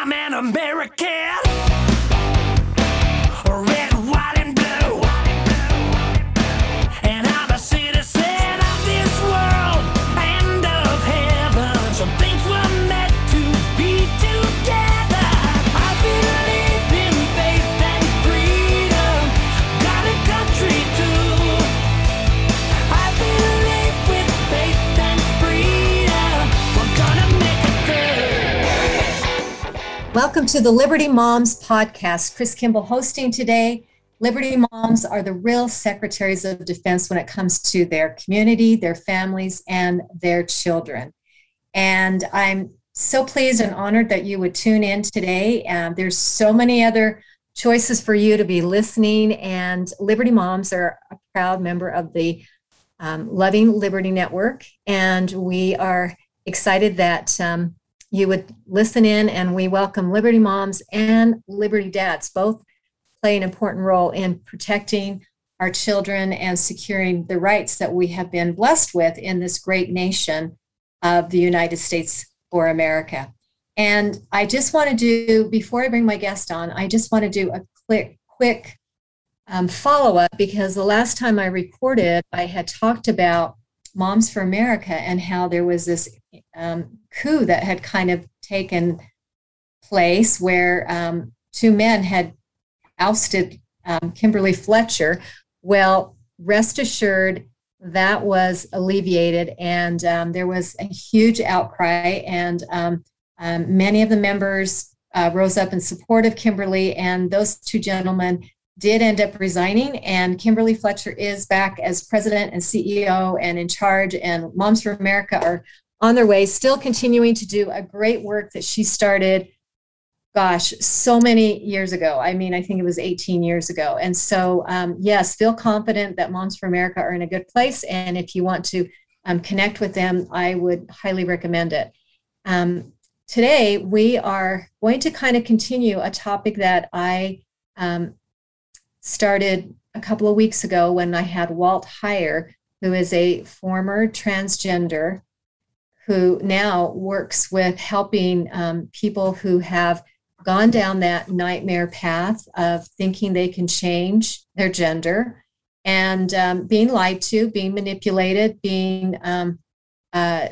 I'm an American. Welcome to the Liberty Moms podcast. Chris Kimball hosting today. Liberty Moms are the real secretaries of defense when it comes to their community, their families, and their children. And I'm so pleased and honored that you would tune in today. Um, there's so many other choices for you to be listening, and Liberty Moms are a proud member of the um, Loving Liberty Network, and we are excited that um, you would listen in and we welcome Liberty Moms and Liberty Dads. Both play an important role in protecting our children and securing the rights that we have been blessed with in this great nation of the United States for America. And I just want to do, before I bring my guest on, I just want to do a quick, quick um, follow up because the last time I recorded, I had talked about Moms for America and how there was this um, coup that had kind of taken place where um, two men had ousted um, Kimberly Fletcher. Well, rest assured, that was alleviated, and um, there was a huge outcry, and um, um, many of the members uh, rose up in support of Kimberly, and those two gentlemen did end up resigning, and Kimberly Fletcher is back as president and CEO and in charge, and Moms for America are on their way, still continuing to do a great work that she started, gosh, so many years ago. I mean, I think it was 18 years ago. And so, um, yes, feel confident that Moms for America are in a good place. And if you want to um, connect with them, I would highly recommend it. Um, today, we are going to kind of continue a topic that I um, started a couple of weeks ago when I had Walt Heyer, who is a former transgender who now works with helping um, people who have gone down that nightmare path of thinking they can change their gender and um, being lied to, being manipulated, being um, uh,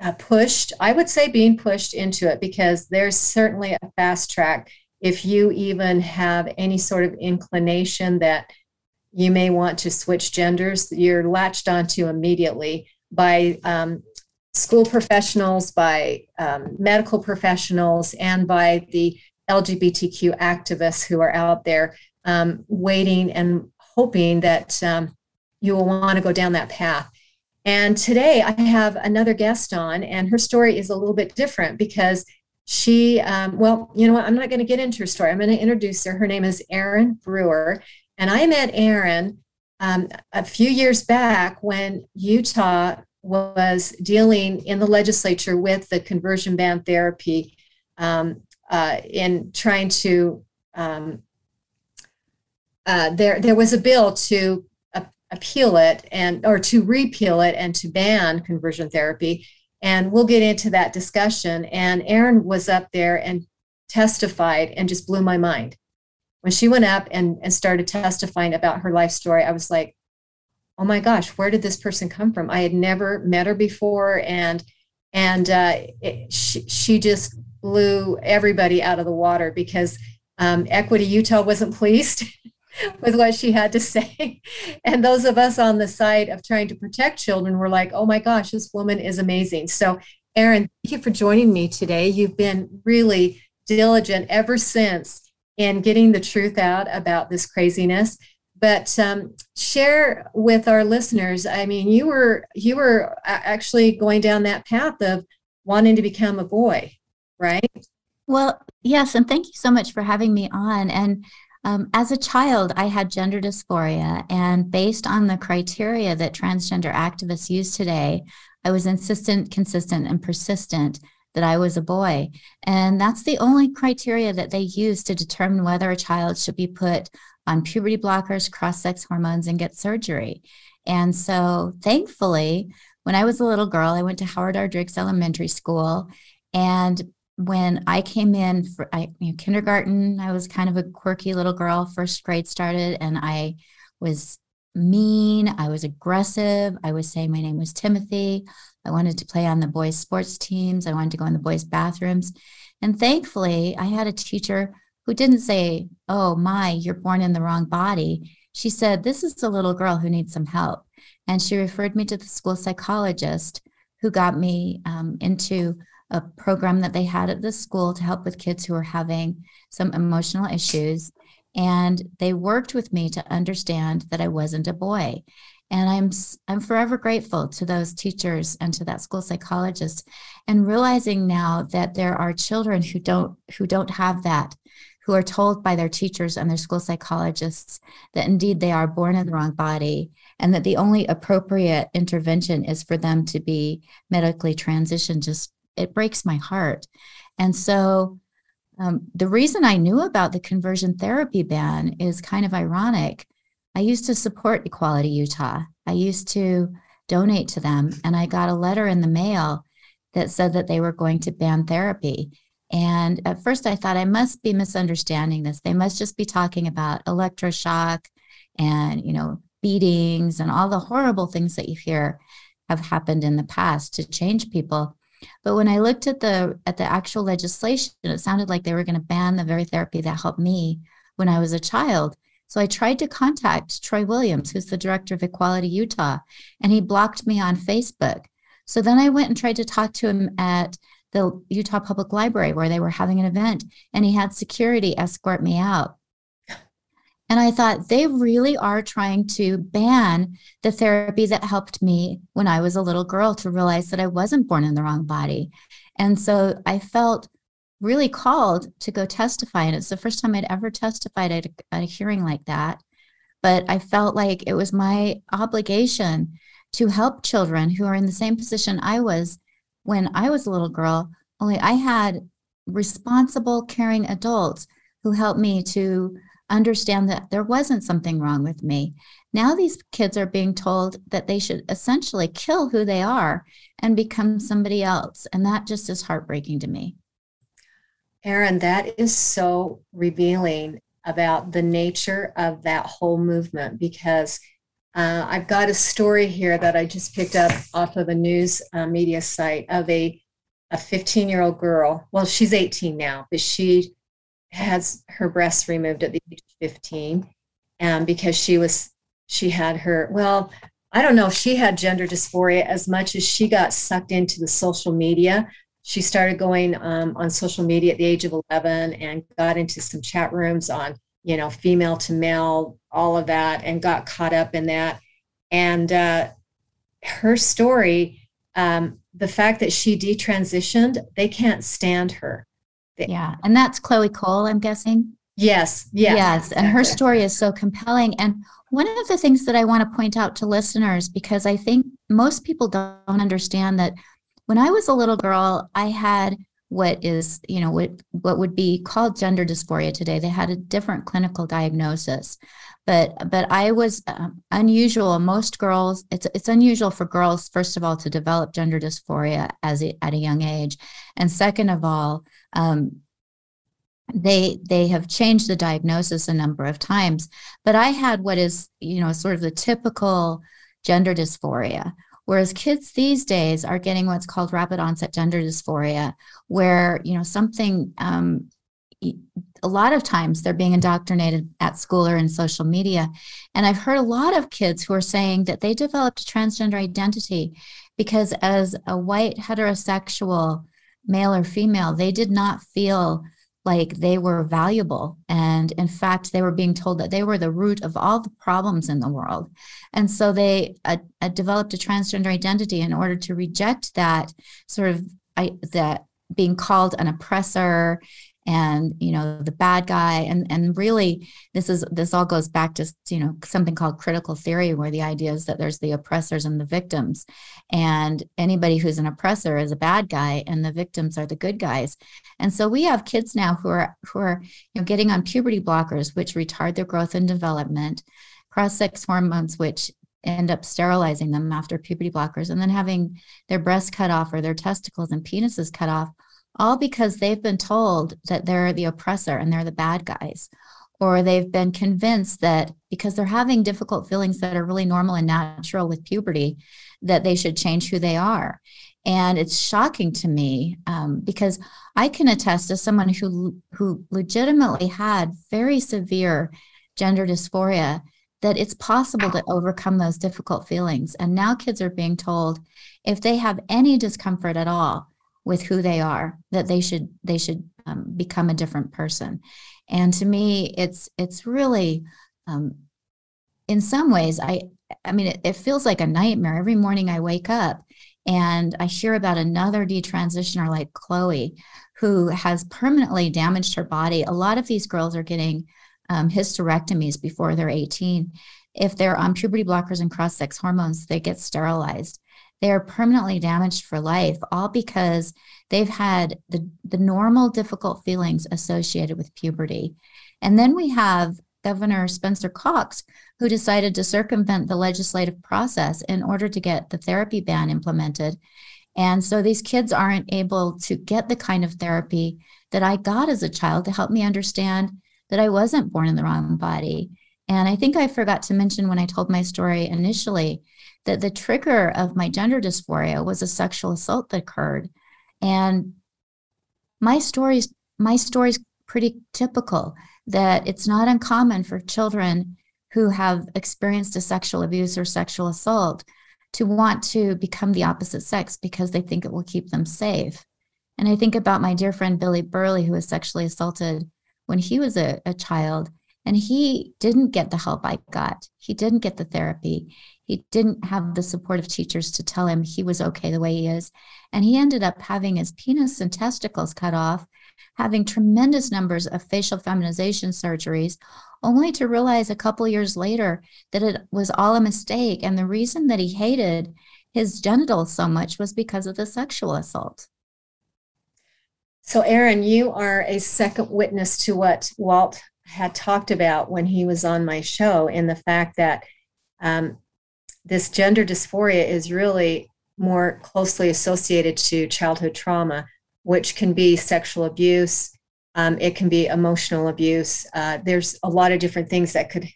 uh, pushed. I would say being pushed into it because there's certainly a fast track if you even have any sort of inclination that you may want to switch genders, you're latched onto immediately by um, school professionals, by um, medical professionals, and by the LGBTQ activists who are out there um, waiting and hoping that um, you will want to go down that path. And today I have another guest on, and her story is a little bit different because she, um, well, you know what? I'm not going to get into her story. I'm going to introduce her. Her name is Erin Brewer. And I met Erin um, a few years back when Utah was dealing in the legislature with the conversion ban therapy um, uh, in trying to um, uh, there there was a bill to appeal it and or to repeal it and to ban conversion therapy and we'll get into that discussion. And Erin was up there and testified and just blew my mind. When she went up and, and started testifying about her life story i was like oh my gosh, where did this person come from? I had never met her before, and and uh, it, she, she just blew everybody out of the water because um, Equity Utah wasn't pleased with what she had to say, and those of us on the side of trying to protect children were like, oh my gosh, this woman is amazing. So, Erin, thank you for joining me today. You've been really diligent ever since in getting the truth out about this craziness but um, share with our listeners i mean you were you were actually going down that path of wanting to become a boy right well yes and thank you so much for having me on and um, as a child i had gender dysphoria and based on the criteria that transgender activists use today i was insistent consistent and persistent that I was a boy. And that's the only criteria that they use to determine whether a child should be put on puberty blockers, cross sex hormones, and get surgery. And so, thankfully, when I was a little girl, I went to Howard R. Driggs Elementary School. And when I came in for I, you know, kindergarten, I was kind of a quirky little girl. First grade started, and I was mean. I was aggressive. I was saying my name was Timothy. I wanted to play on the boys' sports teams. I wanted to go in the boys' bathrooms. And thankfully, I had a teacher who didn't say, Oh, my, you're born in the wrong body. She said, This is a little girl who needs some help. And she referred me to the school psychologist who got me um, into a program that they had at the school to help with kids who were having some emotional issues. And they worked with me to understand that I wasn't a boy. And I'm I'm forever grateful to those teachers and to that school psychologist and realizing now that there are children who don't who don't have that who are told by their teachers and their school psychologists that indeed they are born in the wrong body and that the only appropriate intervention is for them to be medically transitioned just it breaks my heart and so um, the reason i knew about the conversion therapy ban is kind of ironic I used to support Equality Utah. I used to donate to them, and I got a letter in the mail that said that they were going to ban therapy. And at first, I thought I must be misunderstanding this. They must just be talking about electroshock and, you know, beatings and all the horrible things that you hear have happened in the past to change people. But when I looked at the at the actual legislation, it sounded like they were going to ban the very therapy that helped me when I was a child. So I tried to contact Troy Williams, who's the director of Equality Utah, and he blocked me on Facebook. So then I went and tried to talk to him at the Utah Public Library where they were having an event, and he had security escort me out. And I thought they really are trying to ban the therapy that helped me when I was a little girl to realize that I wasn't born in the wrong body. And so I felt really called to go testify. And it's the first time I'd ever testified at a, at a hearing like that. But I felt like it was my obligation to help children who are in the same position I was when I was a little girl, only I had responsible, caring adults who helped me to understand that there wasn't something wrong with me. Now these kids are being told that they should essentially kill who they are and become somebody else. And that just is heartbreaking to me. Erin, that is so revealing about the nature of that whole movement because uh, I've got a story here that I just picked up off of a news uh, media site of a a 15 year old girl. Well, she's 18 now, but she has her breasts removed at the age of 15, and because she was she had her well. I don't know if she had gender dysphoria as much as she got sucked into the social media she started going um, on social media at the age of 11 and got into some chat rooms on you know female to male all of that and got caught up in that and uh, her story um, the fact that she detransitioned they can't stand her yeah and that's chloe cole i'm guessing? Yes yes. Yes and her story is so compelling. And one of the things that i want to point out to listeners because i think most people don't understand that when I was a little girl, I had what is, you know, what what would be called gender dysphoria today. They had a different clinical diagnosis, but but I was um, unusual. Most girls, it's it's unusual for girls, first of all, to develop gender dysphoria as a, at a young age, and second of all, um, they they have changed the diagnosis a number of times. But I had what is, you know, sort of the typical gender dysphoria Whereas kids these days are getting what's called rapid onset gender dysphoria, where, you know, something, um, a lot of times they're being indoctrinated at school or in social media. And I've heard a lot of kids who are saying that they developed a transgender identity because as a white heterosexual male or female, they did not feel like they were valuable. And in fact, they were being told that they were the root of all the problems in the world. And so they uh, uh, developed a transgender identity in order to reject that sort of I, that being called an oppressor and you know the bad guy. And and really this is this all goes back to you know something called critical theory where the idea is that there's the oppressors and the victims. And anybody who's an oppressor is a bad guy and the victims are the good guys. And so we have kids now who are who are you know getting on puberty blockers which retard their growth and development cross sex hormones which end up sterilizing them after puberty blockers and then having their breasts cut off or their testicles and penises cut off all because they've been told that they're the oppressor and they're the bad guys. Or they've been convinced that because they're having difficult feelings that are really normal and natural with puberty, that they should change who they are. And it's shocking to me um, because I can attest as someone who who legitimately had very severe gender dysphoria that it's possible to overcome those difficult feelings. And now kids are being told if they have any discomfort at all with who they are, that they should they should um, become a different person. And to me, it's it's really, um, in some ways, I I mean, it, it feels like a nightmare. Every morning I wake up and I hear about another detransitioner like Chloe, who has permanently damaged her body. A lot of these girls are getting um, hysterectomies before they're 18. If they're on puberty blockers and cross sex hormones, they get sterilized. They are permanently damaged for life, all because they've had the, the normal difficult feelings associated with puberty. And then we have Governor Spencer Cox, who decided to circumvent the legislative process in order to get the therapy ban implemented. And so these kids aren't able to get the kind of therapy that I got as a child to help me understand that I wasn't born in the wrong body. And I think I forgot to mention when I told my story initially that the trigger of my gender dysphoria was a sexual assault that occurred. And my story's my story's pretty typical that it's not uncommon for children who have experienced a sexual abuse or sexual assault to want to become the opposite sex because they think it will keep them safe. And I think about my dear friend Billy Burleigh, who was sexually assaulted when he was a, a child, and he didn't get the help I got. He didn't get the therapy. He didn't have the support of teachers to tell him he was okay the way he is. And he ended up having his penis and testicles cut off, having tremendous numbers of facial feminization surgeries, only to realize a couple years later that it was all a mistake. And the reason that he hated his genitals so much was because of the sexual assault. So, Erin, you are a second witness to what Walt had talked about when he was on my show, in the fact that um, this gender dysphoria is really more closely associated to childhood trauma, which can be sexual abuse, um, it can be emotional abuse. Uh, there's a lot of different things that could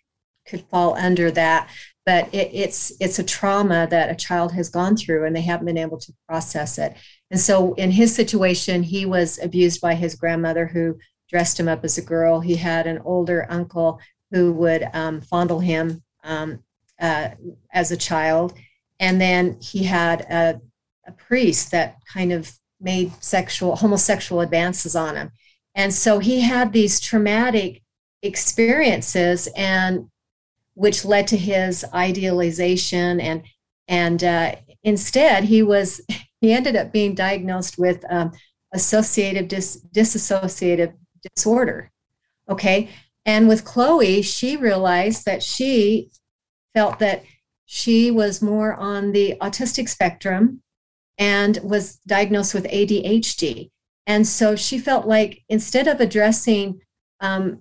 could fall under that, but it, it's it's a trauma that a child has gone through, and they haven't been able to process it. And so in his situation, he was abused by his grandmother who dressed him up as a girl. He had an older uncle who would um, fondle him um, uh, as a child. And then he had a, a priest that kind of made sexual, homosexual advances on him. And so he had these traumatic experiences and which led to his idealization and and uh, instead he was he ended up being diagnosed with um, associative dis- dissociative disorder. Okay. And with Chloe, she realized that she felt that she was more on the autistic spectrum and was diagnosed with ADHD. And so she felt like instead of addressing um,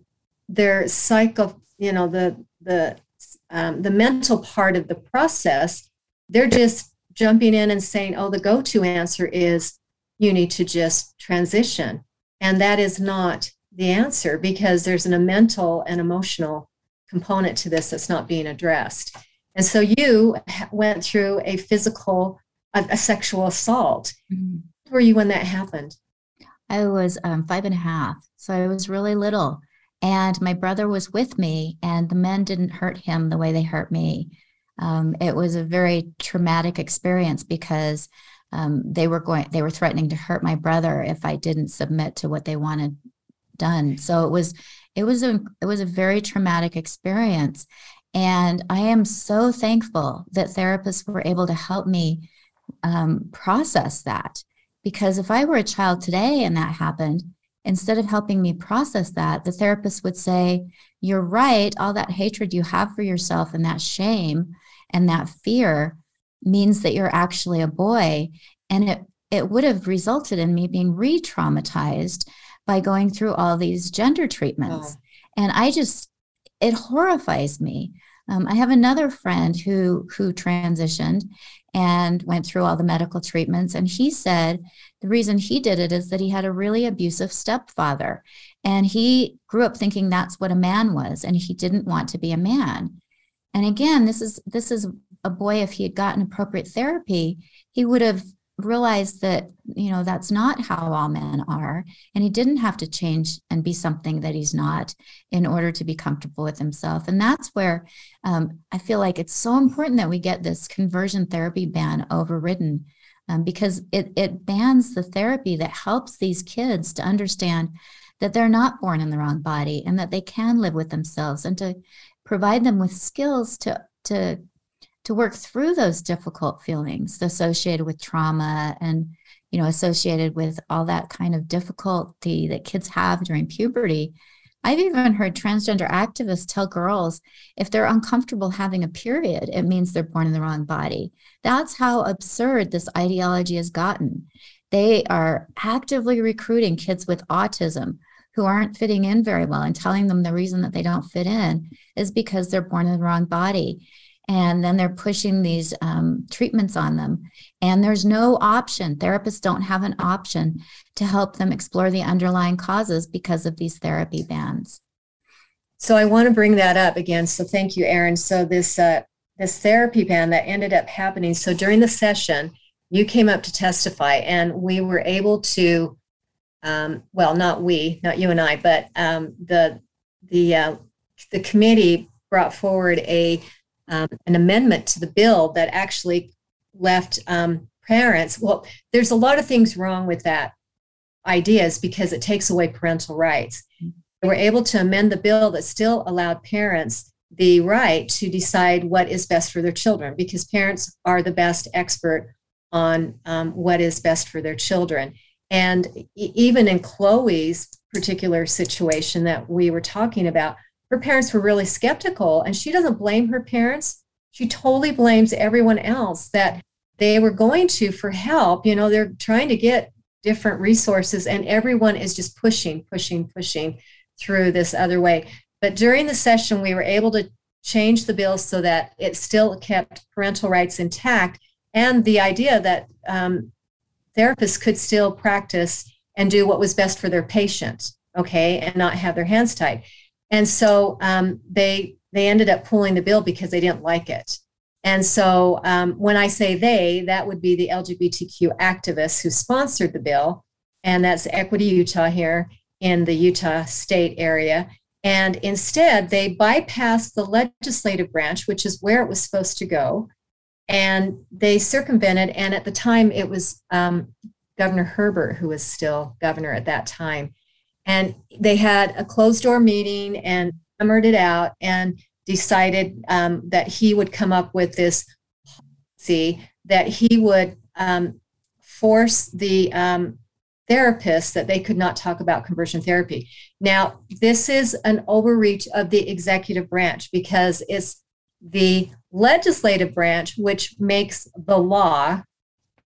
their psycho, you know, the the um, the mental part of the process, they're just jumping in and saying, oh, the go to answer is you need to just transition. And that is not the answer because there's an, a mental and emotional component to this that's not being addressed. And so you went through a physical, a, a sexual assault. Mm-hmm. Where were you when that happened? I was um, five and a half. So I was really little. And my brother was with me, and the men didn't hurt him the way they hurt me um, it was a very traumatic experience because um, they were going they were threatening to hurt my brother if I didn't submit to what they wanted done. So it was it was a it was a very traumatic experience. And I am so thankful that therapists were able to help me um, process that. Because if I were a child today and that happened, instead of helping me process that, the therapist would say, You're right, all that hatred you have for yourself and that shame and that fear means that you're actually a boy and it it would have resulted in me being re-traumatized by going through all these gender treatments oh. and i just it horrifies me Um, I have another friend who who transitioned and went through all the medical treatments, and he said the reason he did it is that he had a really abusive stepfather, and he grew up thinking that's what a man was, and he didn't want to be a man. And again, this is this is a boy. If he had gotten appropriate therapy, he would have realized that you know that's not how all men are and he didn't have to change and be something that he's not in order to be comfortable with himself. And that's where um, i feel like it's so important that we get this conversion therapy ban overridden um, because it, it bans the therapy that helps these kids to understand that they're not born in the wrong body and that they can live with themselves and to provide them with skills to to to work through those difficult feelings associated with trauma and you know associated with all that kind of difficulty that kids have during puberty. I've even heard transgender activists tell girls if they're uncomfortable having a period it means they're born in the wrong body. That's how absurd this ideology has gotten. They are actively recruiting kids with autism who aren't fitting in very well and telling them the reason that they don't fit in is because they're born in the wrong body and then they're pushing these um, treatments on them. And there's no option therapists don't have an option to help them explore the underlying causes because of these therapy bans. So i want to bring that up again. So thank you erin. So this uh, this therapy ban that ended up happening so during the session you came up to testify and we were able to um, well not we not you and i but um, the the uh, the committee brought forward a um, an amendment to the bill that actually left um, parents. Well, there's a lot of things wrong with that ideas because it takes away parental rights. They were able to amend the bill that still allowed parents the right to decide what is best for their children because parents are the best expert on um, what is best for their children. And even in Chloe's particular situation that we were talking about, her parents were really skeptical and she doesn't blame her parents. She totally blames everyone else that they were going to for help. You know they're trying to get different resources and everyone is just pushing pushing pushing through this other way. But during the session we were able to change the bill so that it still kept parental rights intact and the idea that um, therapists could still practice and do what was best for their patient okay and not have their hands tied and so um, they they ended up pulling the bill because they didn't like it. And so um, when I say they, that would be the LGBTQ activists who sponsored the bill, and that's Equity Utah here in the Utah state area. And instead, they bypassed the legislative branch, which is where it was supposed to go, and they circumvented. And at the time, it was um, Governor Herbert who was still governor at that time. And they had a closed door meeting and hammered it out and decided um, that he would come up with this policy that he would um, force the um, therapists that they could not talk about conversion therapy. Now, this is an overreach of the executive branch because it's the legislative branch which makes the law,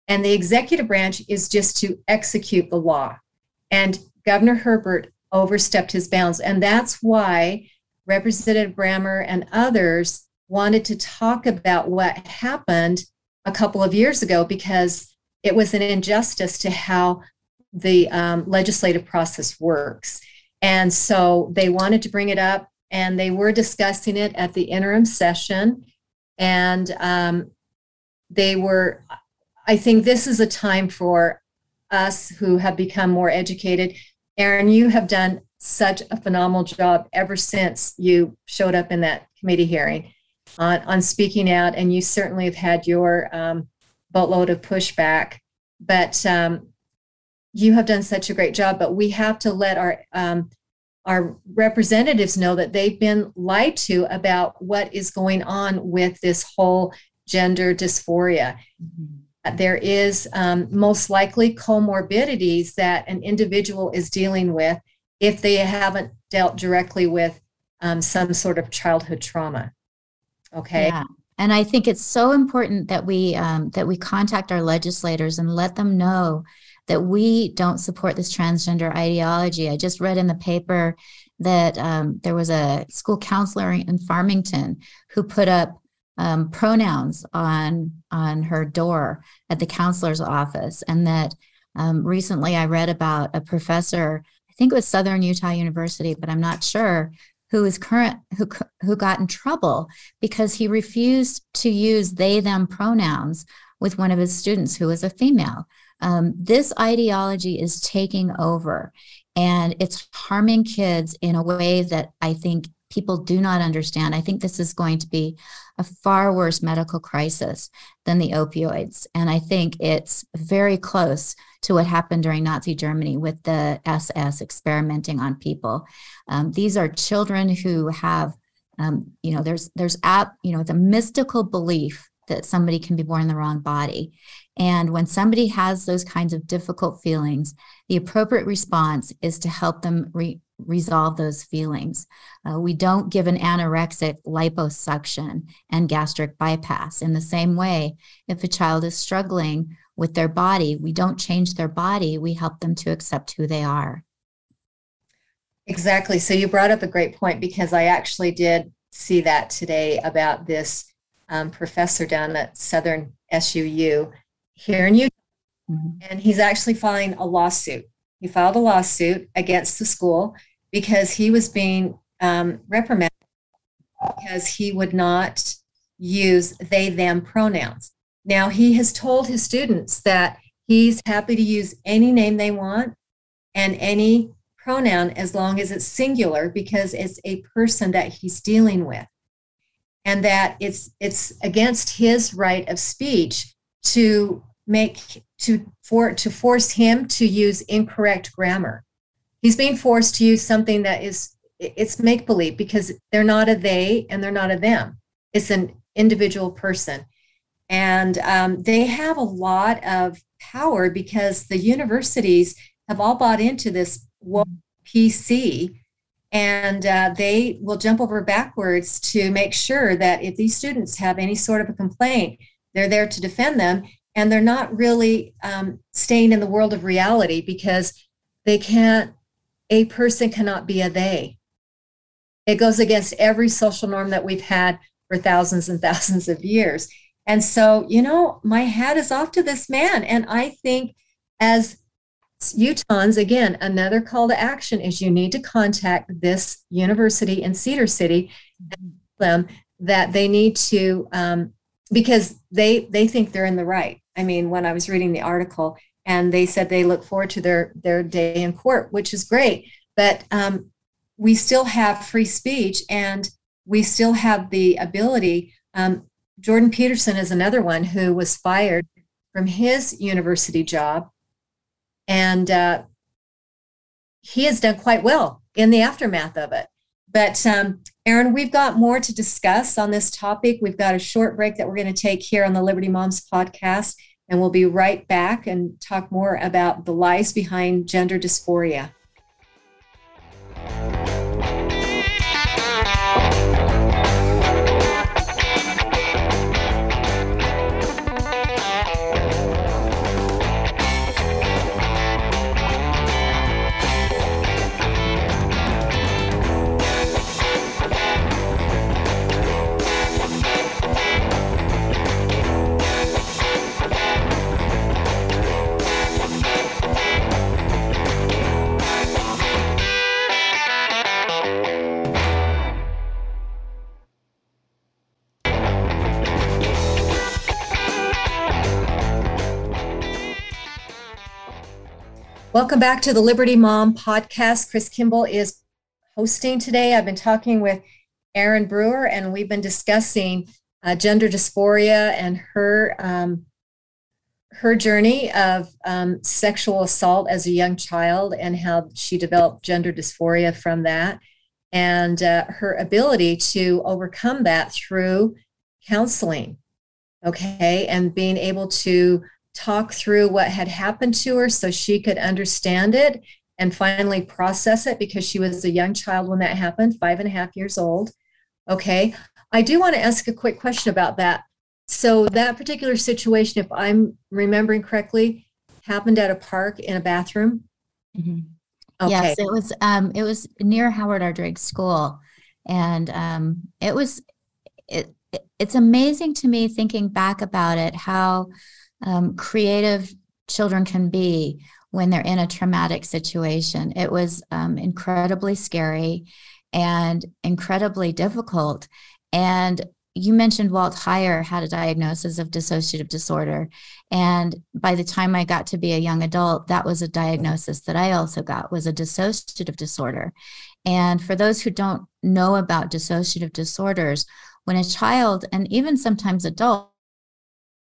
and the executive branch is just to execute the law. And Governor Herbert overstepped his bounds. And that's why Representative Brammer and others wanted to talk about what happened a couple of years ago because it was an injustice to how the um, legislative process works. And so they wanted to bring it up and they were discussing it at the interim session. And um, they were, I think this is a time for us who have become more educated Erin, you have done such a phenomenal job ever since you showed up in that committee hearing on, on speaking out, and you certainly have had your um, boatload of pushback. But um, you have done such a great job. But we have to let our um, our representatives know that they've been lied to about what is going on with this whole gender dysphoria. Mm-hmm there is um, most likely comorbidities that an individual is dealing with if they haven't dealt directly with um, some sort of childhood trauma. Okay. Yeah. And I think it's so important that we um, that we contact our legislators and let them know that we don't support this transgender ideology. I just read in the paper that um, there was a school counselor in Farmington who put up um, pronouns on on her door at the counselor's office, and that um, recently I read about a professor, I think it was Southern Utah University, but I'm not sure, who is current who who got in trouble because he refused to use they them pronouns with one of his students who was a female. Um, this ideology is taking over and it's harming kids in a way that I think people do not understand. I think this is going to be a far worse medical crisis than the opioids. And I think it's very close to what happened during Nazi Germany with the SS experimenting on people. Um, these are children who have, um, you know, there's there's app, you know, it's a mystical belief that somebody can be born in the wrong body. And when somebody has those kinds of difficult feelings, the appropriate response is to help them re- resolve those feelings. Uh, we don't give an anorexic liposuction and gastric bypass. In the same way, if a child is struggling with their body, we don't change their body, we help them to accept who they are. Exactly. So you brought up a great point because I actually did see that today about this um, professor down at Southern SUU here in Utah. Mm-hmm. And he's actually filing a lawsuit. He filed a lawsuit against the school because he was being um, reprimanded because he would not use they them pronouns. Now, he has told his students that he's happy to use any name they want and any pronoun as long as it's singular because it's a person that he's dealing with and that it's it's against his right of speech to make to for to force him to use incorrect grammar. He's being forced to use something that is it's make believe because they're not a they and they're not a them. It's an individual person. And um, they have a lot of power because the universities have all bought into this PC and uh, they will jump over backwards to make sure that if these students have any sort of a complaint, they're there to defend them. And they're not really um, staying in the world of reality because they can't, a person cannot be a they. It goes against every social norm that we've had for thousands and thousands of years. And so, you know, my hat is off to this man. And I think as Utahns, again, another call to action is you need to contact this university in Cedar City and them that they need to um, because they they think they're in the right. I mean, when I was reading the article, and they said they look forward to their their day in court, which is great. But um, we still have free speech, and we still have the ability. Um, Jordan Peterson is another one who was fired from his university job. And uh, he has done quite well in the aftermath of it. But um, Erin, we've got more to discuss on this topic. We've got a short break that we're going to take here on the Liberty Moms podcast, and we'll be right back and talk more about the lies behind gender dysphoria. Welcome back to the Liberty Mom podcast. Chris Kimball is hosting today. I've been talking with Erin Brewer, and we've been discussing uh, gender dysphoria and her um, her journey of um, sexual assault as a young child and how she developed gender dysphoria from that, and uh, her ability to overcome that through counseling. Okay, and being able to talk through what had happened to her so she could understand it and finally process it because she was a young child when that happened, five and a half years old. Okay. I do want to ask a quick question about that. So, that particular situation, if I'm remembering correctly, happened at a park in a bathroom? Mhm. Okay. Yes, it was um it was near Howard R. Drake School. And um it was it, it- it's amazing to me thinking back about it how um, creative children can be when they're in a traumatic situation. It was um, incredibly scary and incredibly difficult. And you mentioned Walt Heyer had a diagnosis of dissociative disorder. And by the time I got to be a young adult, that was a diagnosis that I also got was a dissociative disorder. And for those who don't know about dissociative disorders, when a child and even sometimes adult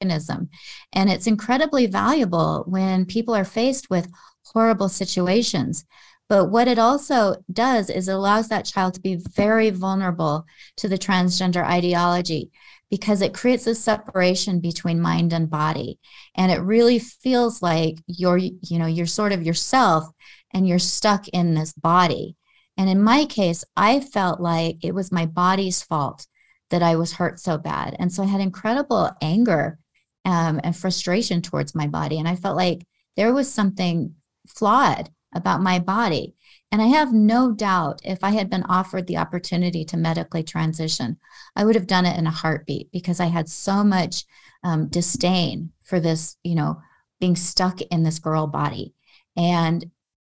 mechanism, and it's incredibly valuable when people are faced with horrible situations. But what it also does is it allows that child to be very vulnerable to the transgender ideology because it creates a separation between mind and body. And it really feels like you're you know you're sort of yourself and you're stuck in this body. And in my case i felt like it was my body's fault that i was hurt so bad. And so i had incredible anger um, and frustration towards my body and i felt like there was something flawed about my body and I have no doubt if I had been offered the opportunity to medically transition, I would have done it in a heartbeat because I had so much um, disdain for this, you know, being stuck in this girl body. And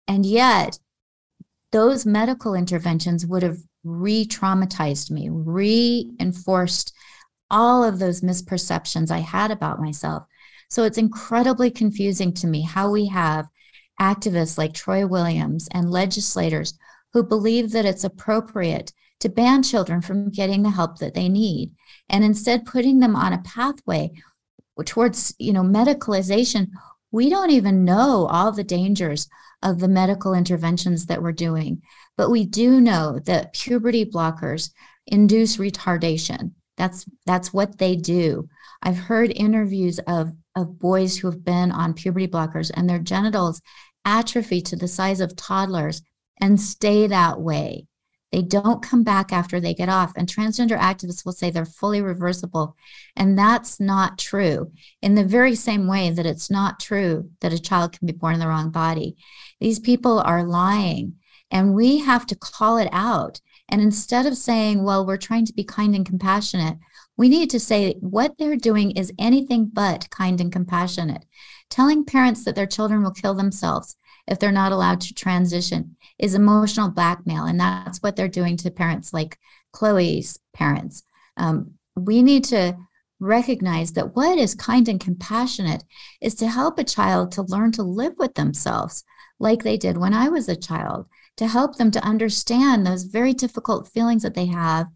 and yet those medical interventions would have re-traumatized me, reinforced all of those misperceptions I had about myself. So it's incredibly confusing to me how we have activists like Troy Williams and legislators who believe that it's appropriate to ban children from getting the help that they need and instead putting them on a pathway towards you know medicalization we don't even know all the dangers of the medical interventions that we're doing but we do know that puberty blockers induce retardation that's that's what they do i've heard interviews of of boys who have been on puberty blockers and their genitals atrophy to the size of toddlers and stay that way. They don't come back after they get off. And transgender activists will say they're fully reversible. And that's not true. In the very same way that it's not true that a child can be born in the wrong body, these people are lying. And we have to call it out. And instead of saying, well, we're trying to be kind and compassionate, we need to say what they're doing is anything but kind and compassionate. Telling parents that their children will kill themselves if they're not allowed to transition is emotional blackmail. And that's what they're doing to parents like Chloe's parents. Um, we need to recognize that what is kind and compassionate is to help a child to learn to live with themselves like they did when I was a child, to help them to understand those very difficult feelings that they have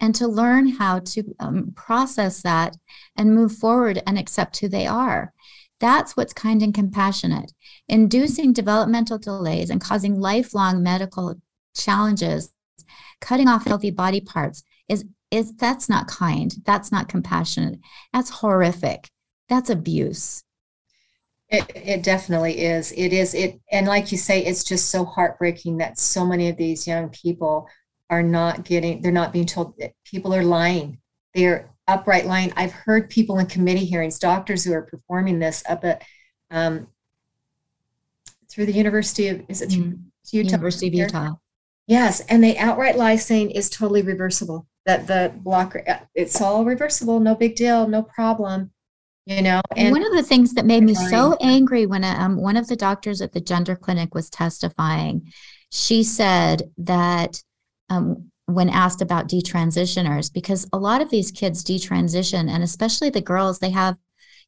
and to learn how to um, process that and move forward and accept who they are. That's what's kind and compassionate. Inducing developmental delays and causing lifelong medical challenges, cutting off healthy body parts is is that's not kind. That's not compassionate. That's horrific. That's abuse. It, it definitely is. It is. It and like you say, it's just so heartbreaking that so many of these young people are not getting. They're not being told that people are lying. They're upright lying. I've heard people in committee hearings, doctors who are performing this up at um, through the University of is it Mhm. Utah? University of Utah. Yes, and they outright lie saying is totally reversible. That the blocker, uh, it's all reversible, no big deal, no problem. You know, And one of the things that made me so angry when um, one of the doctors at the gender clinic was testifying, she said that um, when asked about detransitioners, because a lot of these kids detransition, and especially the girls, they have,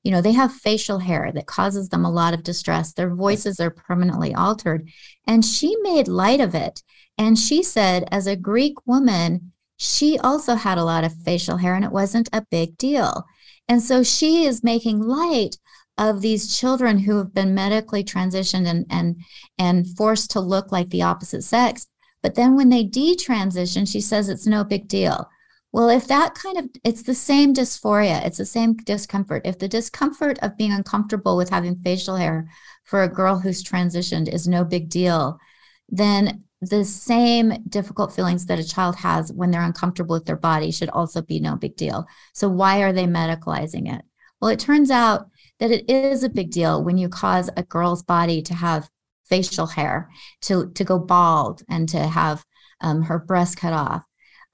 you know, they have facial hair that causes them a lot of distress. Their voices are permanently altered. And she made light of it. And she said, as a Greek woman, she also had a lot of facial hair and it wasn't a big deal. And so she is making light of these children who have been medically transitioned and and and forced to look like the opposite sex. But then when they detransition, she says it's no big deal. Well, if that kind of it's the same dysphoria, it's the same discomfort. If the discomfort of being uncomfortable with having facial hair for a girl who's transitioned is no big deal, then the same difficult feelings that a child has when they're uncomfortable with their body should also be no big deal. So why are they medicalizing it? Well, it turns out that it is a big deal when you cause a girl's body to have facial hair, to to go bald, and to have um, her breast cut off.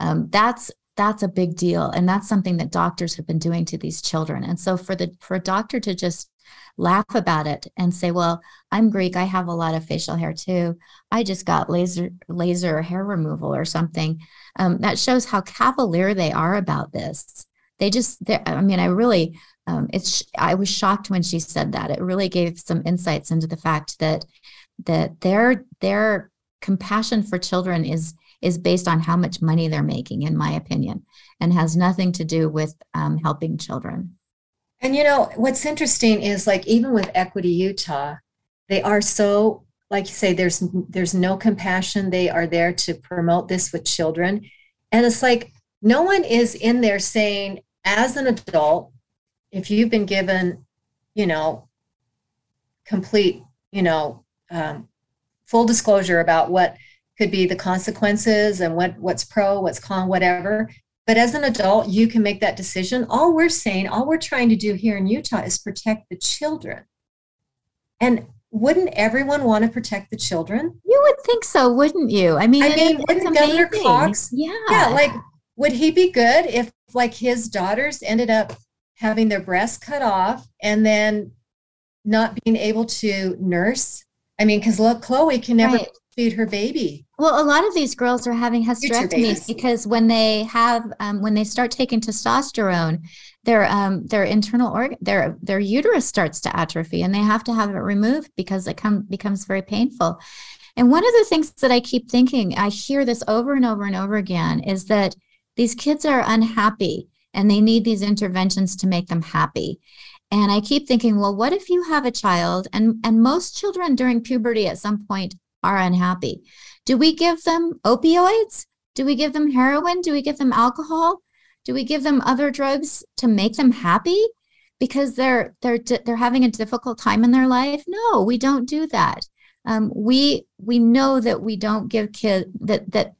Um, that's that's a big deal, and that's something that doctors have been doing to these children. And so for the for a doctor to just laugh about it and say, "Well, I'm Greek. I have a lot of facial hair too. I just got laser laser hair removal or something." Um, that shows how cavalier they are about this. They just, I mean, I really, um, it's. I was shocked when she said that. It really gave some insights into the fact that that their their compassion for children is is based on how much money they're making, in my opinion, and has nothing to do with um, helping children. And you know, what's interesting is like even with Equity Utah, they are so like you say there's there's no compassion. They are there to promote this with children. And it's like no one is in there saying as an adult if you've been given, you know, complete, you know, um, full disclosure about what could be the consequences and what what's pro, what's con, whatever. But as an adult, you can make that decision. All we're saying, all we're trying to do here in Utah is protect the children. And wouldn't everyone want to protect the children? You would think so, wouldn't you? I mean, I mean, wouldn't Governor amazing. Cox? Yeah. Yeah, like would he be good if like his daughters ended up having their breasts cut off and then not being able to nurse? I mean, because look, Chloe can never Right. feed her baby. Well, a lot of these girls are having hysterectomies because when they have um, when they start taking testosterone, their um, their internal organ their their uterus starts to atrophy, and they have to have it removed because it come, becomes very painful. And one of the things that I keep thinking, I hear this over and over and over again, is that these kids are unhappy and they need these interventions to make them happy. And I keep thinking, well, what if you have a child and and most children during puberty at some point are unhappy? Do we give them opioids? Do we give them heroin? Do we give them alcohol? Do we give them other drugs to make them happy because they're they're they're having a difficult time in their life? No, we don't do that. Um, we we know that we don't give kid that that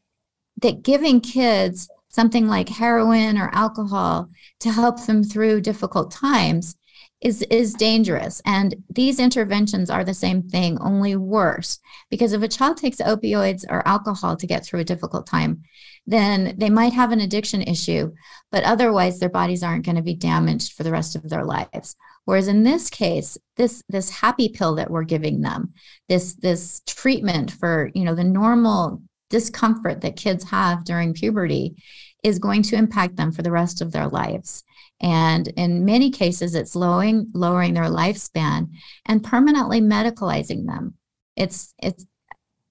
that giving kids something like heroin or alcohol to help them through difficult times is is dangerous. And these interventions are the same thing only worse. Because if a child takes opioids or alcohol to get through a difficult time then they might have an addiction issue but otherwise their bodies aren't going to be damaged for the rest of their lives. Whereas in this case this this happy pill that we're giving them this this treatment for you know the normal discomfort that kids have during puberty is going to impact them for the rest of their lives and in many cases it's lowering lowering their lifespan and permanently medicalizing them. It's it's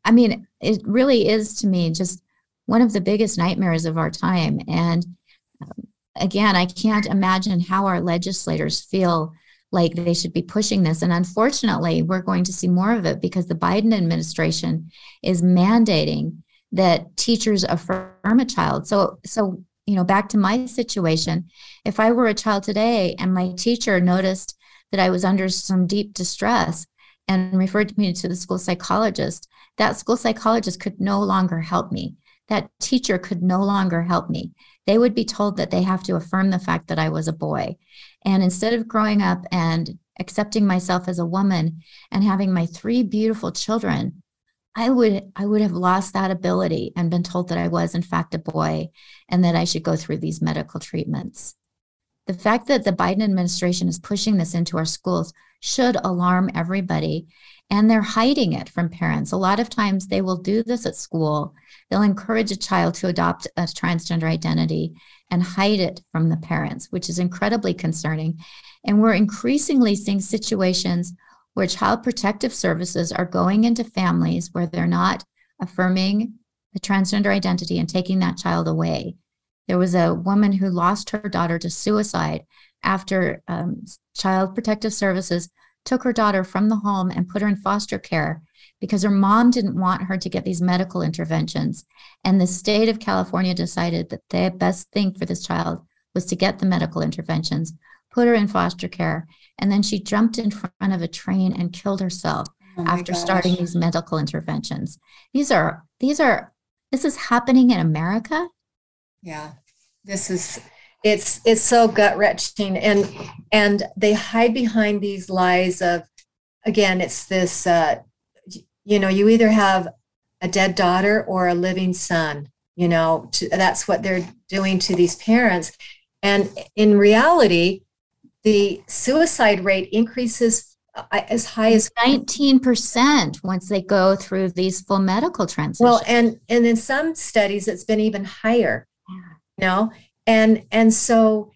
i mean it really is to me just one of the biggest nightmares of our time. And um, again i can't imagine how our legislators feel like they should be pushing this. And unfortunately we're going to see more of it because the biden administration is mandating that teachers affirm a child. So so you know back to my situation if I were a child today and my teacher noticed that I was under some deep distress and referred me to the school psychologist, that school psychologist could no longer help me. That teacher could no longer help me. They would be told that they have to affirm the fact that I was a boy. And instead of growing up and accepting myself as a woman and having my three beautiful children, I would I would have lost that ability and been told that I was in fact a boy and that I should go through these medical treatments. The fact that the Biden administration is pushing this into our schools should alarm everybody and they're hiding it from parents. A lot of times they will do this at school. They'll encourage a child to adopt a transgender identity and hide it from the parents, which is incredibly concerning. And we're increasingly seeing situations where child protective services are going into families where they're not affirming the transgender identity and taking that child away. There was a woman who lost her daughter to suicide after um, Child Protective Services took her daughter from the home and put her in foster care because her mom didn't want her to get these medical interventions. And the state of California decided that the best thing for this child was to get the medical interventions, put her in foster care, and then she jumped in front of a train and killed herself Oh after starting these medical interventions. These are these are this is happening in America. Yeah, this is, it's it's so gut wrenching and and they hide behind these lies of again it's this uh you know you either have a dead daughter or a living son you know to, that's what they're doing to these parents and in reality the suicide rate increases uh, as high as 19% once they go through these full medical transitions. well and and in some studies it's been even higher you know and and so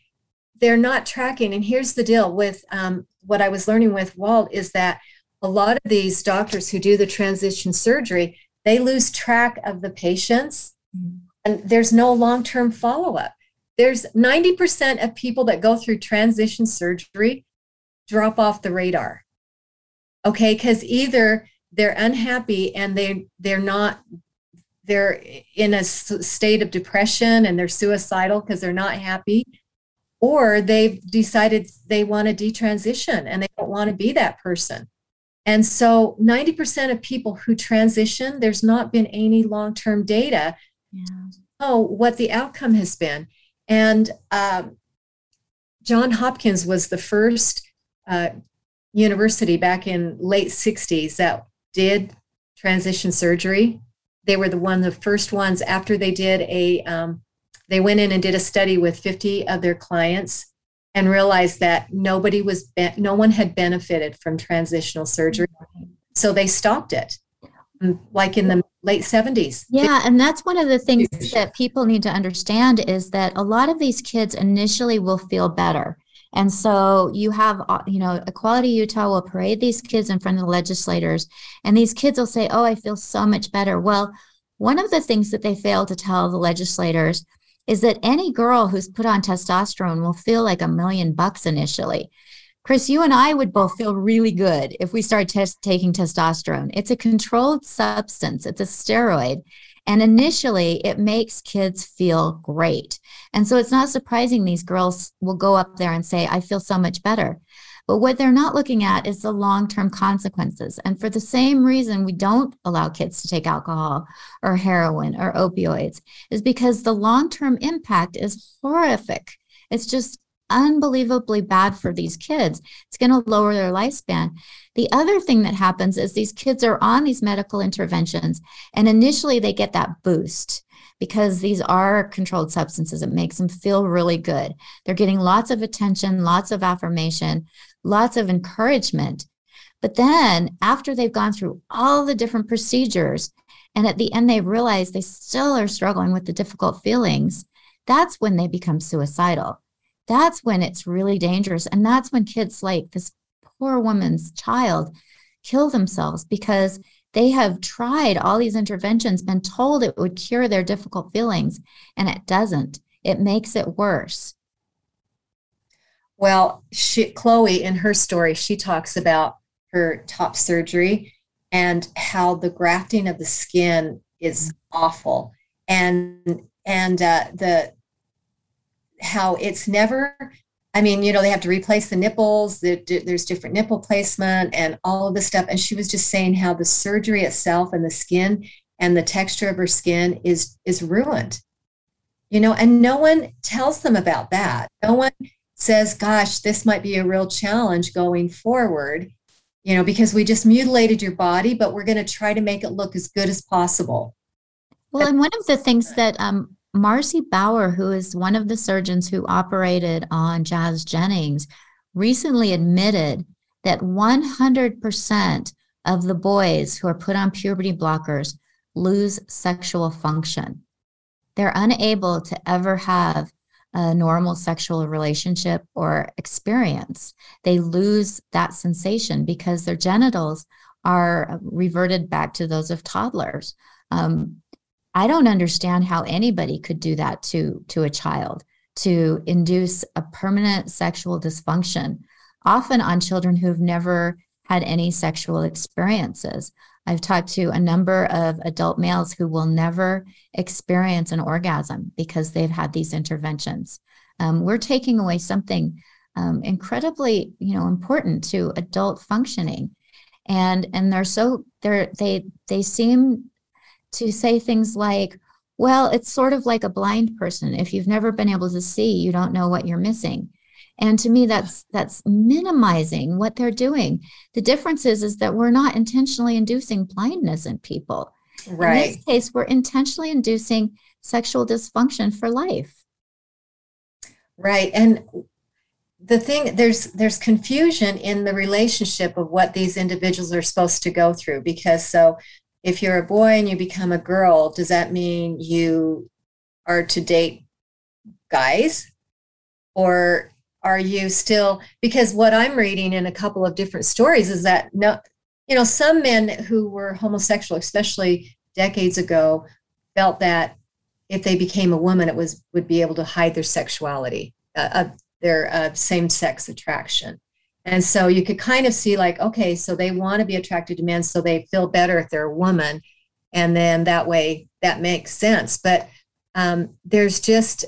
they're not tracking and here's the deal with um, what i was learning with walt is that a lot of these doctors who do the transition surgery they lose track of the patients Mhm. and there's no long-term follow-up there's 90% of people that go through transition surgery drop off the radar okay because either they're unhappy and they they're not they're in a state of depression and they're suicidal because they're not happy or they've decided they want to detransition and they don't want to be that person and so 90% of people who transition there's not been any long-term data Yeah. know what the outcome has been. And um, John Hopkins was the first uh, university back in late 60s that did transition surgery. They were the one the first ones after they did a um, they went in and did a study with 50 of their clients and realized that nobody was be- no one had benefited from transitional surgery. So they stopped it. Mm, Like in the late 70s. Yeah, and that's one of the things that people need to understand is that a lot of these kids initially will feel better. And so you have, uh, you know, Equality Utah will parade these kids in front of the legislators, and these kids will say, Oh, I feel so much better. Well, one of the things that they fail to tell the legislators is that any girl who's put on testosterone will feel like a million bucks initially. Chris, you and I would both feel really good if we start tes- taking testosterone. It's a controlled substance, it's a steroid. And initially, it makes kids feel great. And so it's not surprising these girls will go up there and say, I feel so much better. But what they're not looking at is the long term consequences. And for the same reason, we don't allow kids to take alcohol or heroin or opioids, is because the long term impact is horrific. It's just unbelievably bad for these kids. It's going to lower their lifespan. The other thing that happens is these kids are on these medical interventions, and initially they get that boost because these are controlled substances. It makes them feel really good. They're getting lots of attention, lots of affirmation, lots of encouragement. But then after they've gone through all the different procedures, and at the end they realize they still are struggling with the difficult feelings, that's when they become suicidal. That's when it's really dangerous. And that's when kids like this poor woman's child kill themselves because they have tried all these interventions, been told it would cure their difficult feelings, and it doesn't. It makes it worse. Well, she, Chloe, in her story, she talks about her top surgery and how the grafting of the skin is awful, and and uh, the how it's never. I mean, you know, they have to replace the nipples. the- There's different nipple placement and all of this stuff. And she was just saying how the surgery itself and the skin and the texture of her skin is is ruined. You know, and no one tells them about that. No one says, gosh, this might be a real challenge going forward, you know, because we just mutilated your body, but we're going to try to make it look as good as possible. Well, and one of the things that um, Marci Bowers, who is one of the surgeons who operated on Jazz Jennings, recently admitted that 100% of the boys who are put on puberty blockers lose sexual function. They're unable to ever have a normal sexual relationship or experience. They lose that sensation because their genitals are reverted back to those of toddlers. Um, I don't understand how anybody could do that to to a child to induce a permanent sexual dysfunction, often on children who've never had any sexual experiences. I've talked to a number of adult males who will never experience an orgasm because they've had these interventions. Um, we're taking away something um, incredibly, you know, important to adult functioning, and and they're so they're they they seem to say things like, Well, it's sort of like a blind person. If you've never been able to see, you don't know what you're missing. And to me, that's that's minimizing what they're doing. The difference is, is that we're not intentionally inducing blindness in people. Right. In this case, we're intentionally inducing sexual dysfunction for life. Right. And the thing there's there's confusion in the relationship of what these individuals are supposed to go through because so if you're a boy and you become a girl, does that mean you are to date guys? Or are you still because what I'm reading in a couple of different stories is that no you know some men who were homosexual especially decades ago felt that if they became a woman it was would be able to hide their sexuality uh, uh, their uh, same-sex attraction and so you could kind of see like okay so they want to be attracted to men so they feel better if they're a woman. And then that way that makes sense. But um, there's just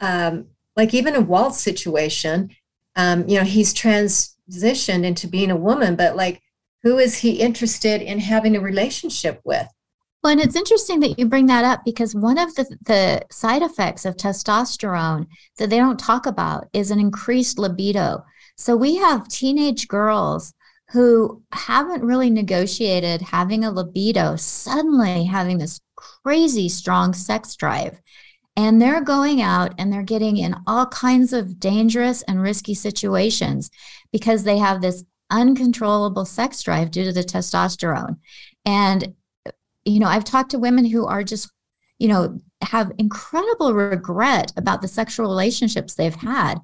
um, like even a Walt's situation um, you know he's transitioned into being a woman but like who is he interested in having a relationship with? Well, and it's interesting that you bring that up because one of the, the side effects of testosterone that they don't talk about is an increased libido. So we have teenage girls who haven't really negotiated having a libido, suddenly having this crazy strong sex drive. And they're going out and they're getting in all kinds of dangerous and risky situations because they have this uncontrollable sex drive due to the testosterone. And you know, I've talked to women who are just, you know, have incredible regret about the sexual relationships they've had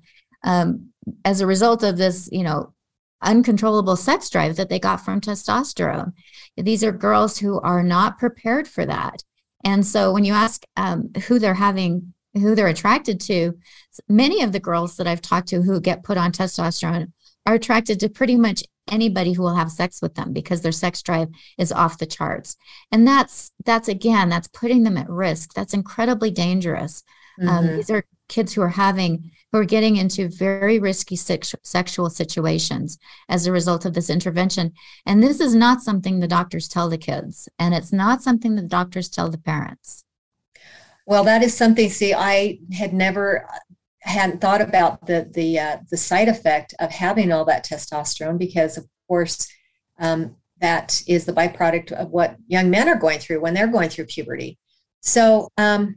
um, as a result of this, you know, uncontrollable sex drive that they got from testosterone. These are girls who are not prepared for that. And so when you ask um, who they're having, who they're attracted to, many of the girls that I've talked to who get put on testosterone are attracted to pretty much anybody who will have sex with them because their sex drive is off the charts and that's that's again that's putting them at risk that's incredibly dangerous um, mm-hmm. um, these are kids who are having who are getting into very risky sex, sexual situations as a result of this intervention. And this is not something the doctors tell the kids and it's not something the doctors tell the parents. Well that is something see i had never hadn't thought about the the uh, the side effect of having all that testosterone because of course um, that is the byproduct of what young men are going through when they're going through puberty. So um,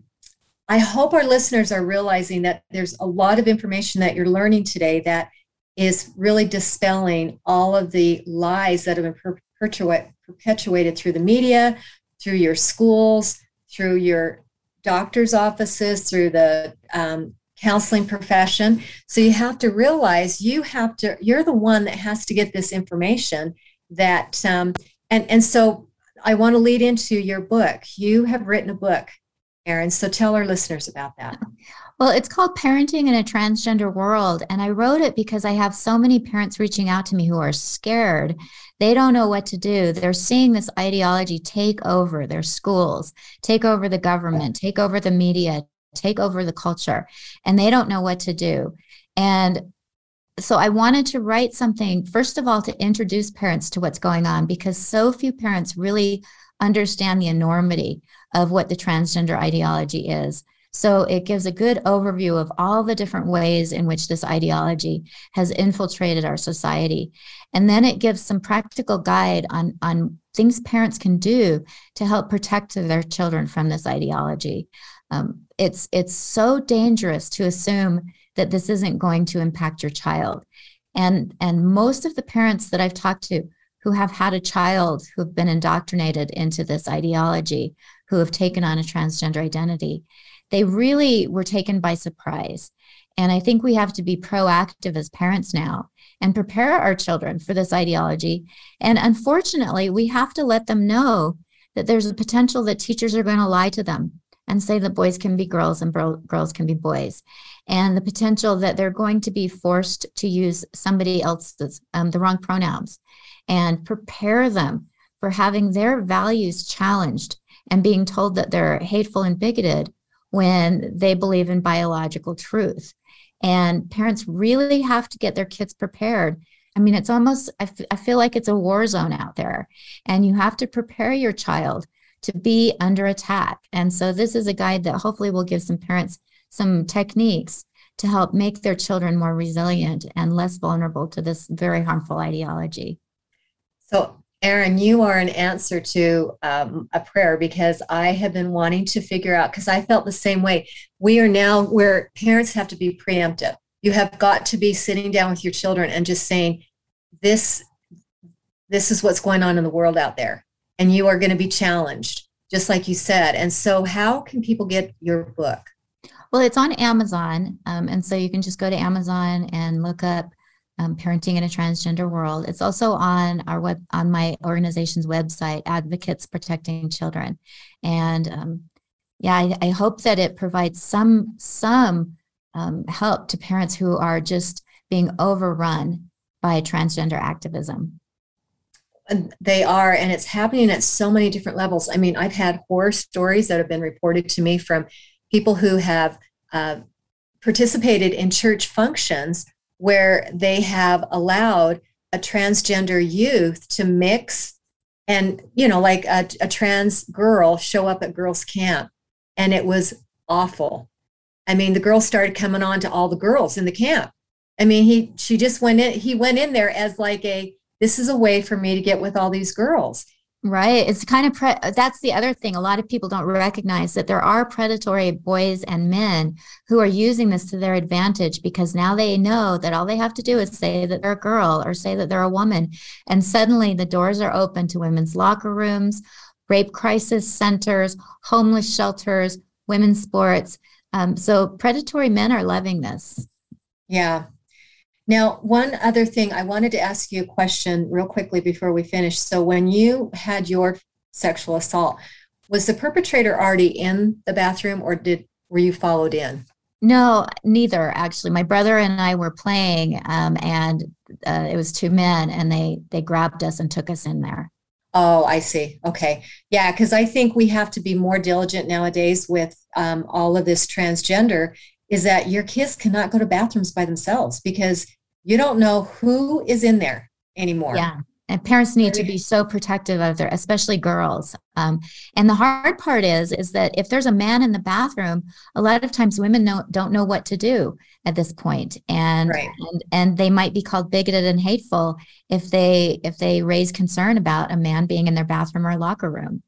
i hope our listeners are realizing that there's a lot of information that you're learning today that is really dispelling all of the lies that have been perpetuate, perpetuated through the media through your schools through your doctor's offices through the um, counseling profession. So you have to realize you have to, you're the one that has to get this information that, um, and, and so I want to lead into your book. You have written a book, Erin. So tell our listeners about that. Well, it's called Parenting in a Transgender World. And I wrote it because I have so many parents reaching out to me who are scared. They don't know what to do. They're seeing this ideology take over their schools, take over the government, take over the media, take over the culture and they don't know what to do. And so I wanted to write something, first of all, to introduce parents to what's going on because so few parents really understand the enormity of what the transgender ideology is. So it gives a good overview of all the different ways in which this ideology has infiltrated our society. And then it gives some practical guide on, on things parents can do to help protect their children from this ideology. Um, it's it's so dangerous to assume that this isn't going to impact your child, and and most of the parents that I've talked to who have had a child who've been indoctrinated into this ideology, who have taken on a transgender identity, they really were taken by surprise. And I think we have to be proactive as parents now and prepare our children for this ideology. And unfortunately, we have to let them know that there's a potential that teachers are going to lie to them and say that boys can be girls and bro- girls can be boys, and the potential that they're going to be forced to use somebody else's um, the wrong pronouns, and prepare them for having their values challenged and being told that they're hateful and bigoted when they believe in biological truth. And parents really have to get their kids prepared. I mean, it's almost, I, f- I feel like it's a war zone out there. And you have to prepare your child to be under attack. And so this is a guide that hopefully will give some parents some techniques to help make their children more resilient and less vulnerable to this very harmful ideology. So, Erin, you are an answer to um, a prayer because I have been wanting to figure out, because I felt the same way. We are now where parents have to be preemptive. You have got to be sitting down with your children and just saying, this, this is what's going on in the world out there. And you are going to be challenged, just like you said. And so, how can people get your book? Well, it's on Amazon. Um, and so you can just go to Amazon and look up um, Parenting in a Transgender World. It's also on our web, on my organization's website, Advocates Protecting Children. And um, yeah, I, I, hope that it provides some, some um, help to parents who are just being overrun by transgender activism. And they are, and it's happening at so many different levels. I mean, I've had horror stories that have been reported to me from people who have uh, participated in church functions where they have allowed a transgender youth to mix and you know like a, a, trans girl show up at girls camp and it was awful. I mean the girls started coming on to all the girls in the camp. I mean he she just went in he went in there as like a this is a way for me to get with all these girls Right. It's kind of pre- that's the other thing. A lot of people don't recognize that there are predatory boys and men who are using this to their advantage because now they know that all they have to do is say that they're a girl or say that they're a woman. And suddenly the doors are open to women's locker rooms, rape crisis centers, homeless shelters, women's sports. Um, so predatory men are loving this. Yeah. Now, one other thing, I wanted to ask you a question real quickly before we finish. So, when you had your sexual assault, was the perpetrator already in the bathroom, or did were you followed in? No, neither. Actually, my brother and I were playing, um, and uh, it was two men, and they they grabbed us and took us in there. Oh, I see. Okay, yeah, because I think we have to be more diligent nowadays with um, all of this transgender is that your kids cannot go to bathrooms by themselves because you don't know who is in there anymore. Yeah. And parents need to be so protective of their, especially girls. Um, and the hard part is, is that if there's a man in the bathroom, a lot of times women know, don't know what to do at this point, and right. and and they might be called bigoted and hateful if they if they raise concern about a man being in their bathroom or locker room.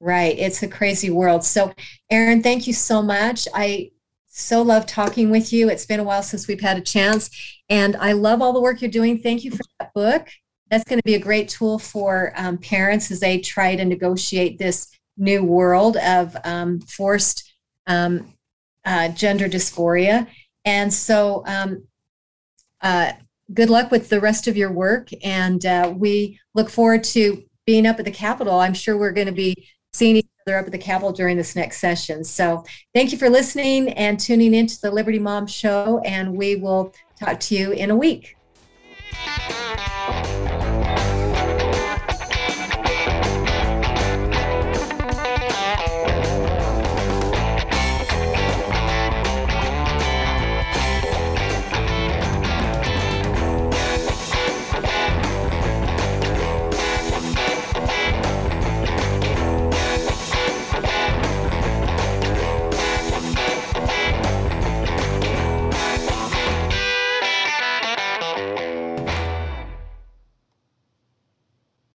Right. It's a crazy world. So, Erin, thank you so much. I so love talking with you. It's been a while since we've had a chance. And I love all the work you're doing. Thank you for that book. That's going to be a great tool for um, parents as they try to negotiate this new world of um, forced um, uh, gender dysphoria. And so, um, uh, good luck with the rest of your work. And uh, we look forward to being up at the Capitol. I'm sure we're going to be seeing they're up at the Capitol during this next session. So thank you for listening and tuning into the Liberty Mom Show, and we will talk to you in a week.